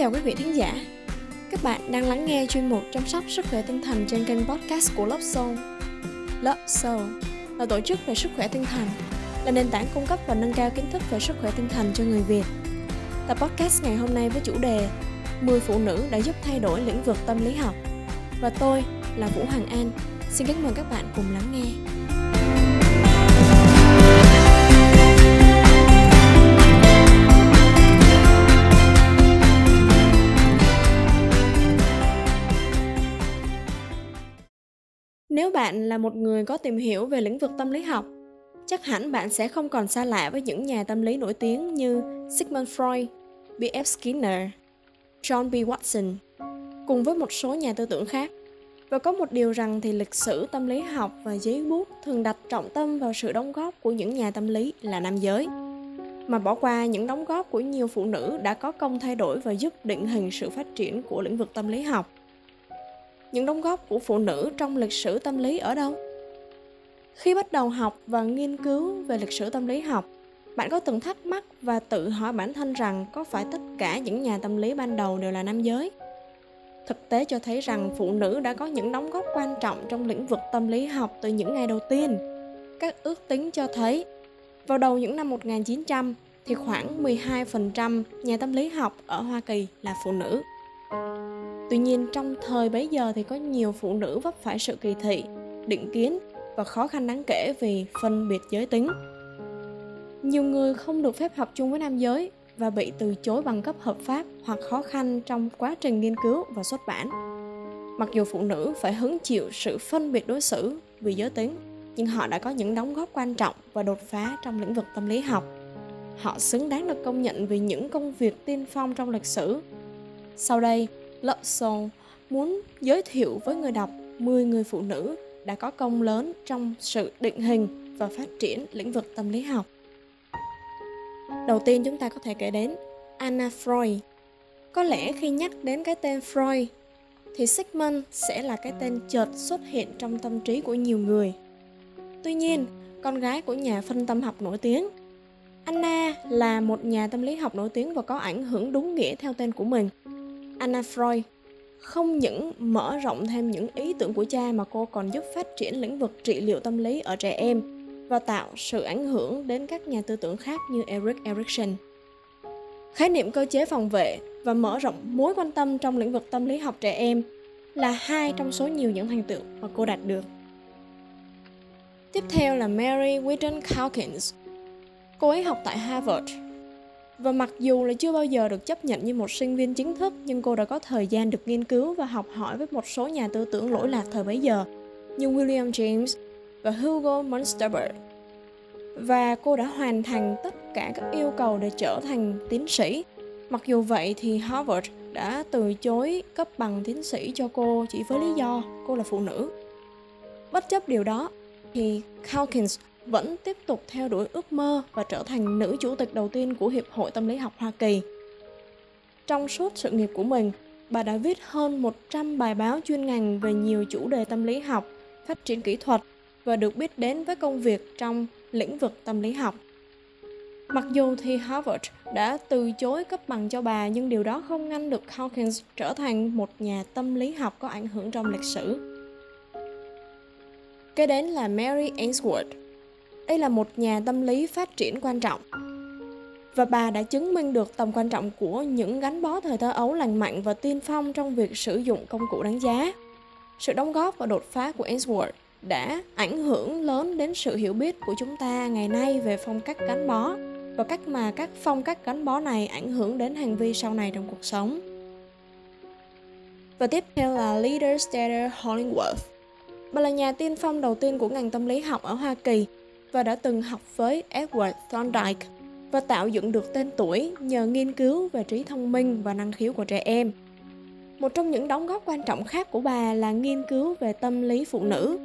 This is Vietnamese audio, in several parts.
chào quý vị thính giả. Các bạn đang lắng nghe chuyên mục chăm sóc sức khỏe tinh thần trên kênh podcast của Love Soul. Love Soul là tổ chức về sức khỏe tinh thần, là nền tảng cung cấp và nâng cao kiến thức về sức khỏe tinh thần cho người Việt. Tập podcast ngày hôm nay với chủ đề 10 phụ nữ đã giúp thay đổi lĩnh vực tâm lý học. Và tôi là Vũ Hoàng An. Xin kính mời các bạn cùng lắng nghe. Nếu bạn là một người có tìm hiểu về lĩnh vực tâm lý học, chắc hẳn bạn sẽ không còn xa lạ với những nhà tâm lý nổi tiếng như Sigmund Freud, B.F. Skinner, John B. Watson, cùng với một số nhà tư tưởng khác. Và có một điều rằng thì lịch sử tâm lý học và giấy bút thường đặt trọng tâm vào sự đóng góp của những nhà tâm lý là nam giới, mà bỏ qua những đóng góp của nhiều phụ nữ đã có công thay đổi và giúp định hình sự phát triển của lĩnh vực tâm lý học những đóng góp của phụ nữ trong lịch sử tâm lý ở đâu khi bắt đầu học và nghiên cứu về lịch sử tâm lý học bạn có từng thắc mắc và tự hỏi bản thân rằng có phải tất cả những nhà tâm lý ban đầu đều là nam giới thực tế cho thấy rằng phụ nữ đã có những đóng góp quan trọng trong lĩnh vực tâm lý học từ những ngày đầu tiên. Các ước tính cho thấy, vào đầu những năm 1900 thì khoảng 12% nhà tâm lý học ở Hoa Kỳ là phụ nữ. Tuy nhiên trong thời bấy giờ thì có nhiều phụ nữ vấp phải sự kỳ thị, định kiến và khó khăn đáng kể vì phân biệt giới tính. Nhiều người không được phép học chung với nam giới và bị từ chối bằng cấp hợp pháp hoặc khó khăn trong quá trình nghiên cứu và xuất bản. Mặc dù phụ nữ phải hứng chịu sự phân biệt đối xử vì giới tính, nhưng họ đã có những đóng góp quan trọng và đột phá trong lĩnh vực tâm lý học. Họ xứng đáng được công nhận vì những công việc tiên phong trong lịch sử. Sau đây, Love Soul muốn giới thiệu với người đọc 10 người phụ nữ đã có công lớn trong sự định hình và phát triển lĩnh vực tâm lý học. Đầu tiên chúng ta có thể kể đến Anna Freud. Có lẽ khi nhắc đến cái tên Freud thì Sigmund sẽ là cái tên chợt xuất hiện trong tâm trí của nhiều người. Tuy nhiên, con gái của nhà phân tâm học nổi tiếng, Anna là một nhà tâm lý học nổi tiếng và có ảnh hưởng đúng nghĩa theo tên của mình. Anna Freud không những mở rộng thêm những ý tưởng của cha mà cô còn giúp phát triển lĩnh vực trị liệu tâm lý ở trẻ em và tạo sự ảnh hưởng đến các nhà tư tưởng khác như Eric Erikson. Khái niệm cơ chế phòng vệ và mở rộng mối quan tâm trong lĩnh vực tâm lý học trẻ em là hai trong số nhiều những thành tựu mà cô đạt được. Tiếp theo là Mary Whitton Calkins. Cô ấy học tại Harvard và mặc dù là chưa bao giờ được chấp nhận như một sinh viên chính thức, nhưng cô đã có thời gian được nghiên cứu và học hỏi với một số nhà tư tưởng lỗi lạc thời bấy giờ, như William James và Hugo Munsterberg. Và cô đã hoàn thành tất cả các yêu cầu để trở thành tiến sĩ. Mặc dù vậy thì Harvard đã từ chối cấp bằng tiến sĩ cho cô chỉ với lý do cô là phụ nữ. Bất chấp điều đó thì Calkins vẫn tiếp tục theo đuổi ước mơ và trở thành nữ chủ tịch đầu tiên của Hiệp hội Tâm lý học Hoa Kỳ. Trong suốt sự nghiệp của mình, bà đã viết hơn 100 bài báo chuyên ngành về nhiều chủ đề tâm lý học, phát triển kỹ thuật và được biết đến với công việc trong lĩnh vực tâm lý học. Mặc dù thì Harvard đã từ chối cấp bằng cho bà nhưng điều đó không ngăn được Hawkins trở thành một nhà tâm lý học có ảnh hưởng trong lịch sử. Kế đến là Mary Ainsworth, đây là một nhà tâm lý phát triển quan trọng. Và bà đã chứng minh được tầm quan trọng của những gắn bó thời thơ ấu lành mạnh và tiên phong trong việc sử dụng công cụ đánh giá. Sự đóng góp và đột phá của Ainsworth đã ảnh hưởng lớn đến sự hiểu biết của chúng ta ngày nay về phong cách gắn bó và cách mà các phong cách gắn bó này ảnh hưởng đến hành vi sau này trong cuộc sống. Và tiếp theo là Leader Stater Hollingworth. Bà là nhà tiên phong đầu tiên của ngành tâm lý học ở Hoa Kỳ và đã từng học với Edward Thorndike và tạo dựng được tên tuổi nhờ nghiên cứu về trí thông minh và năng khiếu của trẻ em. Một trong những đóng góp quan trọng khác của bà là nghiên cứu về tâm lý phụ nữ.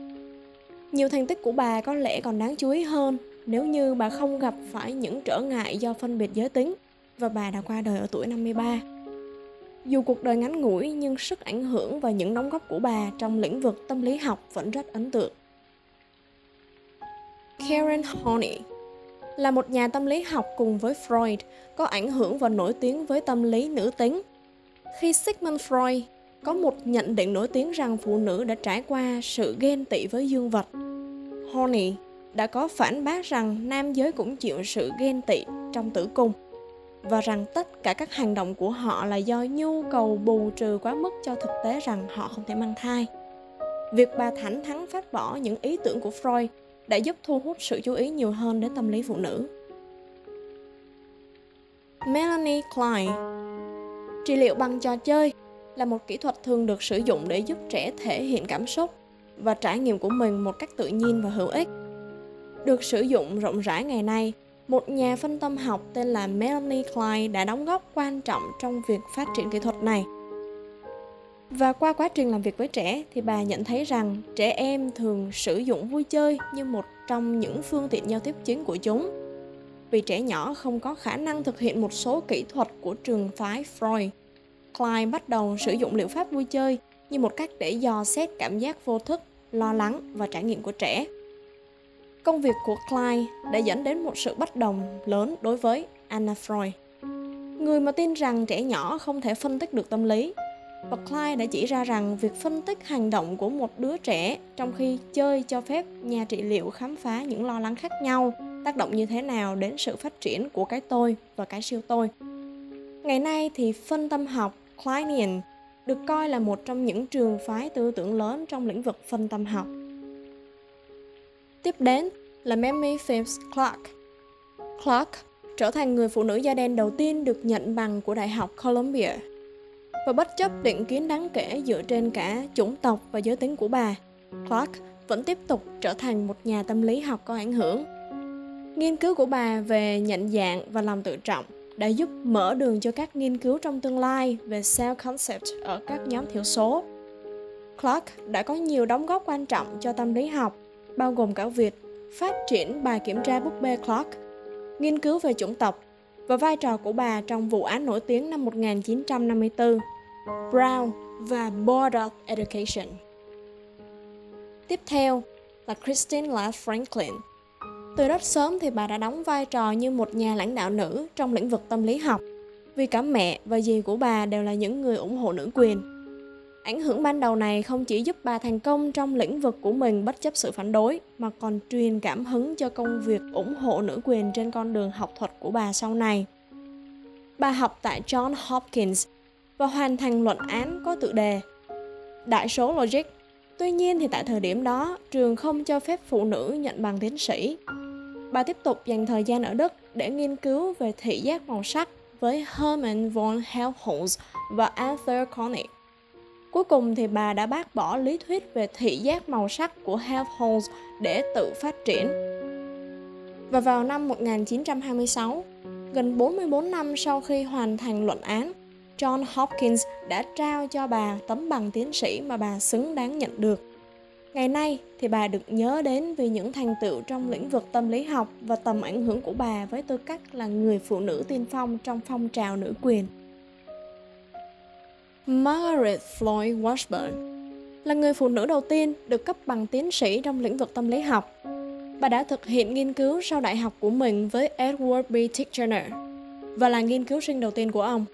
Nhiều thành tích của bà có lẽ còn đáng chú ý hơn nếu như bà không gặp phải những trở ngại do phân biệt giới tính và bà đã qua đời ở tuổi 53. Dù cuộc đời ngắn ngủi nhưng sức ảnh hưởng và những đóng góp của bà trong lĩnh vực tâm lý học vẫn rất ấn tượng. Karen Horney là một nhà tâm lý học cùng với Freud, có ảnh hưởng và nổi tiếng với tâm lý nữ tính. Khi Sigmund Freud có một nhận định nổi tiếng rằng phụ nữ đã trải qua sự ghen tị với dương vật. Horney đã có phản bác rằng nam giới cũng chịu sự ghen tị trong tử cung và rằng tất cả các hành động của họ là do nhu cầu bù trừ quá mức cho thực tế rằng họ không thể mang thai. Việc bà thẳng thắn phát bỏ những ý tưởng của Freud đã giúp thu hút sự chú ý nhiều hơn đến tâm lý phụ nữ. Melanie Klein Trị liệu bằng trò chơi là một kỹ thuật thường được sử dụng để giúp trẻ thể hiện cảm xúc và trải nghiệm của mình một cách tự nhiên và hữu ích. Được sử dụng rộng rãi ngày nay, một nhà phân tâm học tên là Melanie Klein đã đóng góp quan trọng trong việc phát triển kỹ thuật này. Và qua quá trình làm việc với trẻ thì bà nhận thấy rằng trẻ em thường sử dụng vui chơi như một trong những phương tiện giao tiếp chính của chúng. Vì trẻ nhỏ không có khả năng thực hiện một số kỹ thuật của trường phái Freud, Klein bắt đầu sử dụng liệu pháp vui chơi như một cách để dò xét cảm giác vô thức, lo lắng và trải nghiệm của trẻ. Công việc của Klein đã dẫn đến một sự bất đồng lớn đối với Anna Freud. Người mà tin rằng trẻ nhỏ không thể phân tích được tâm lý và Klein đã chỉ ra rằng việc phân tích hành động của một đứa trẻ trong khi chơi cho phép nhà trị liệu khám phá những lo lắng khác nhau tác động như thế nào đến sự phát triển của cái tôi và cái siêu tôi. Ngày nay thì phân tâm học Kleinian được coi là một trong những trường phái tư tưởng lớn trong lĩnh vực phân tâm học. Tiếp đến là Mamie Phipps Clark. Clark trở thành người phụ nữ da đen đầu tiên được nhận bằng của Đại học Columbia. Và bất chấp định kiến đáng kể dựa trên cả chủng tộc và giới tính của bà, Clark vẫn tiếp tục trở thành một nhà tâm lý học có ảnh hưởng. Nghiên cứu của bà về nhận dạng và lòng tự trọng đã giúp mở đường cho các nghiên cứu trong tương lai về self-concept ở các nhóm thiểu số. Clark đã có nhiều đóng góp quan trọng cho tâm lý học, bao gồm cả việc phát triển bài kiểm tra búp bê Clark, nghiên cứu về chủng tộc và vai trò của bà trong vụ án nổi tiếng năm 1954, Brown và Board of Education. Tiếp theo là Christine La Franklin, từ rất sớm thì bà đã đóng vai trò như một nhà lãnh đạo nữ trong lĩnh vực tâm lý học, vì cả mẹ và dì của bà đều là những người ủng hộ nữ quyền. Ảnh hưởng ban đầu này không chỉ giúp bà thành công trong lĩnh vực của mình bất chấp sự phản đối, mà còn truyền cảm hứng cho công việc ủng hộ nữ quyền trên con đường học thuật của bà sau này. Bà học tại John Hopkins và hoàn thành luận án có tựa đề Đại số Logic. Tuy nhiên thì tại thời điểm đó, trường không cho phép phụ nữ nhận bằng tiến sĩ. Bà tiếp tục dành thời gian ở Đức để nghiên cứu về thị giác màu sắc với Hermann von Helmholtz và Arthur Koenig. Cuối cùng thì bà đã bác bỏ lý thuyết về thị giác màu sắc của Helmholtz để tự phát triển. Và vào năm 1926, gần 44 năm sau khi hoàn thành luận án, John Hopkins đã trao cho bà tấm bằng tiến sĩ mà bà xứng đáng nhận được. Ngày nay thì bà được nhớ đến vì những thành tựu trong lĩnh vực tâm lý học và tầm ảnh hưởng của bà với tư cách là người phụ nữ tiên phong trong phong trào nữ quyền. Margaret Floyd Washburn là người phụ nữ đầu tiên được cấp bằng tiến sĩ trong lĩnh vực tâm lý học. Bà đã thực hiện nghiên cứu sau đại học của mình với Edward B. Titchener và là nghiên cứu sinh đầu tiên của ông.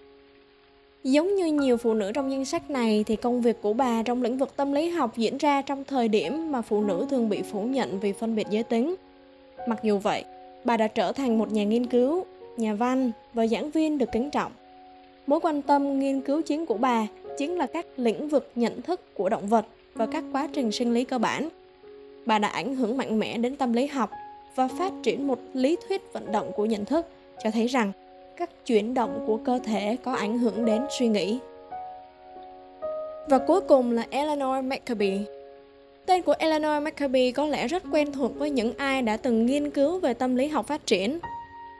Giống như nhiều phụ nữ trong danh sách này thì công việc của bà trong lĩnh vực tâm lý học diễn ra trong thời điểm mà phụ nữ thường bị phủ nhận vì phân biệt giới tính. Mặc dù vậy, bà đã trở thành một nhà nghiên cứu, nhà văn và giảng viên được kính trọng. Mối quan tâm nghiên cứu chính của bà chính là các lĩnh vực nhận thức của động vật và các quá trình sinh lý cơ bản. Bà đã ảnh hưởng mạnh mẽ đến tâm lý học và phát triển một lý thuyết vận động của nhận thức cho thấy rằng các chuyển động của cơ thể có ảnh hưởng đến suy nghĩ. Và cuối cùng là Eleanor Maccabee Tên của Eleanor Maccabee có lẽ rất quen thuộc với những ai đã từng nghiên cứu về tâm lý học phát triển.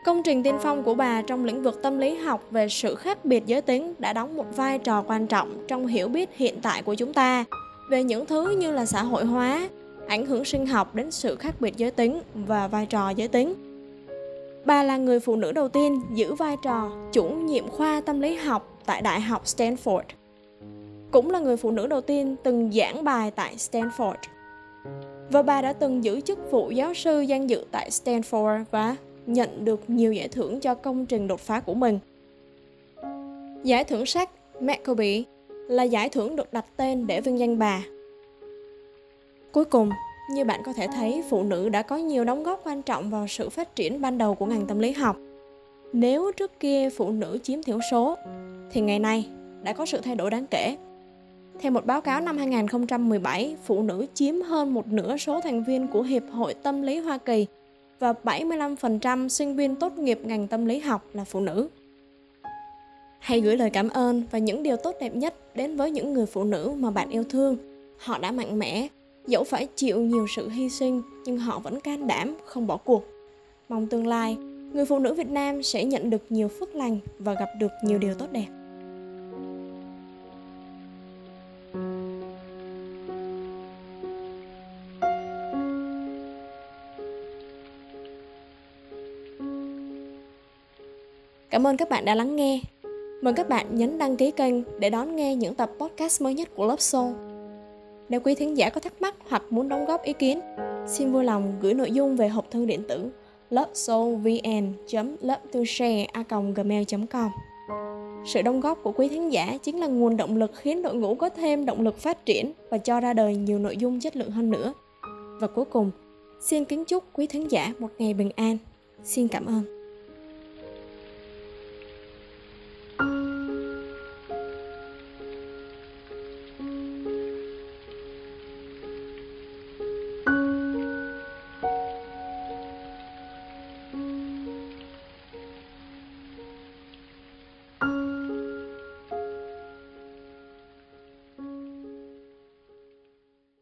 Công trình tiên phong của bà trong lĩnh vực tâm lý học về sự khác biệt giới tính đã đóng một vai trò quan trọng trong hiểu biết hiện tại của chúng ta về những thứ như là xã hội hóa, ảnh hưởng sinh học đến sự khác biệt giới tính và vai trò giới tính. Bà là người phụ nữ đầu tiên giữ vai trò chủ nhiệm khoa tâm lý học tại Đại học Stanford. Cũng là người phụ nữ đầu tiên từng giảng bài tại Stanford. Và bà đã từng giữ chức vụ giáo sư danh dự tại Stanford và nhận được nhiều giải thưởng cho công trình đột phá của mình. Giải thưởng sách McCoby là giải thưởng được đặt tên để vinh danh bà. Cuối cùng, như bạn có thể thấy, phụ nữ đã có nhiều đóng góp quan trọng vào sự phát triển ban đầu của ngành tâm lý học. Nếu trước kia phụ nữ chiếm thiểu số, thì ngày nay đã có sự thay đổi đáng kể. Theo một báo cáo năm 2017, phụ nữ chiếm hơn một nửa số thành viên của Hiệp hội Tâm lý Hoa Kỳ và 75% sinh viên tốt nghiệp ngành tâm lý học là phụ nữ. Hãy gửi lời cảm ơn và những điều tốt đẹp nhất đến với những người phụ nữ mà bạn yêu thương. Họ đã mạnh mẽ, dẫu phải chịu nhiều sự hy sinh nhưng họ vẫn can đảm, không bỏ cuộc. Mong tương lai, người phụ nữ Việt Nam sẽ nhận được nhiều phước lành và gặp được nhiều điều tốt đẹp. Cảm ơn các bạn đã lắng nghe. Mời các bạn nhấn đăng ký kênh để đón nghe những tập podcast mới nhất của lớp Soul. Nếu quý thính giả có thắc mắc hoặc muốn đóng góp ý kiến, xin vui lòng gửi nội dung về hộp thư điện tử lovesoulvn.lovetoshare.gmail.com Sự đóng góp của quý thính giả chính là nguồn động lực khiến đội ngũ có thêm động lực phát triển và cho ra đời nhiều nội dung chất lượng hơn nữa. Và cuối cùng, xin kính chúc quý thính giả một ngày bình an. Xin cảm ơn.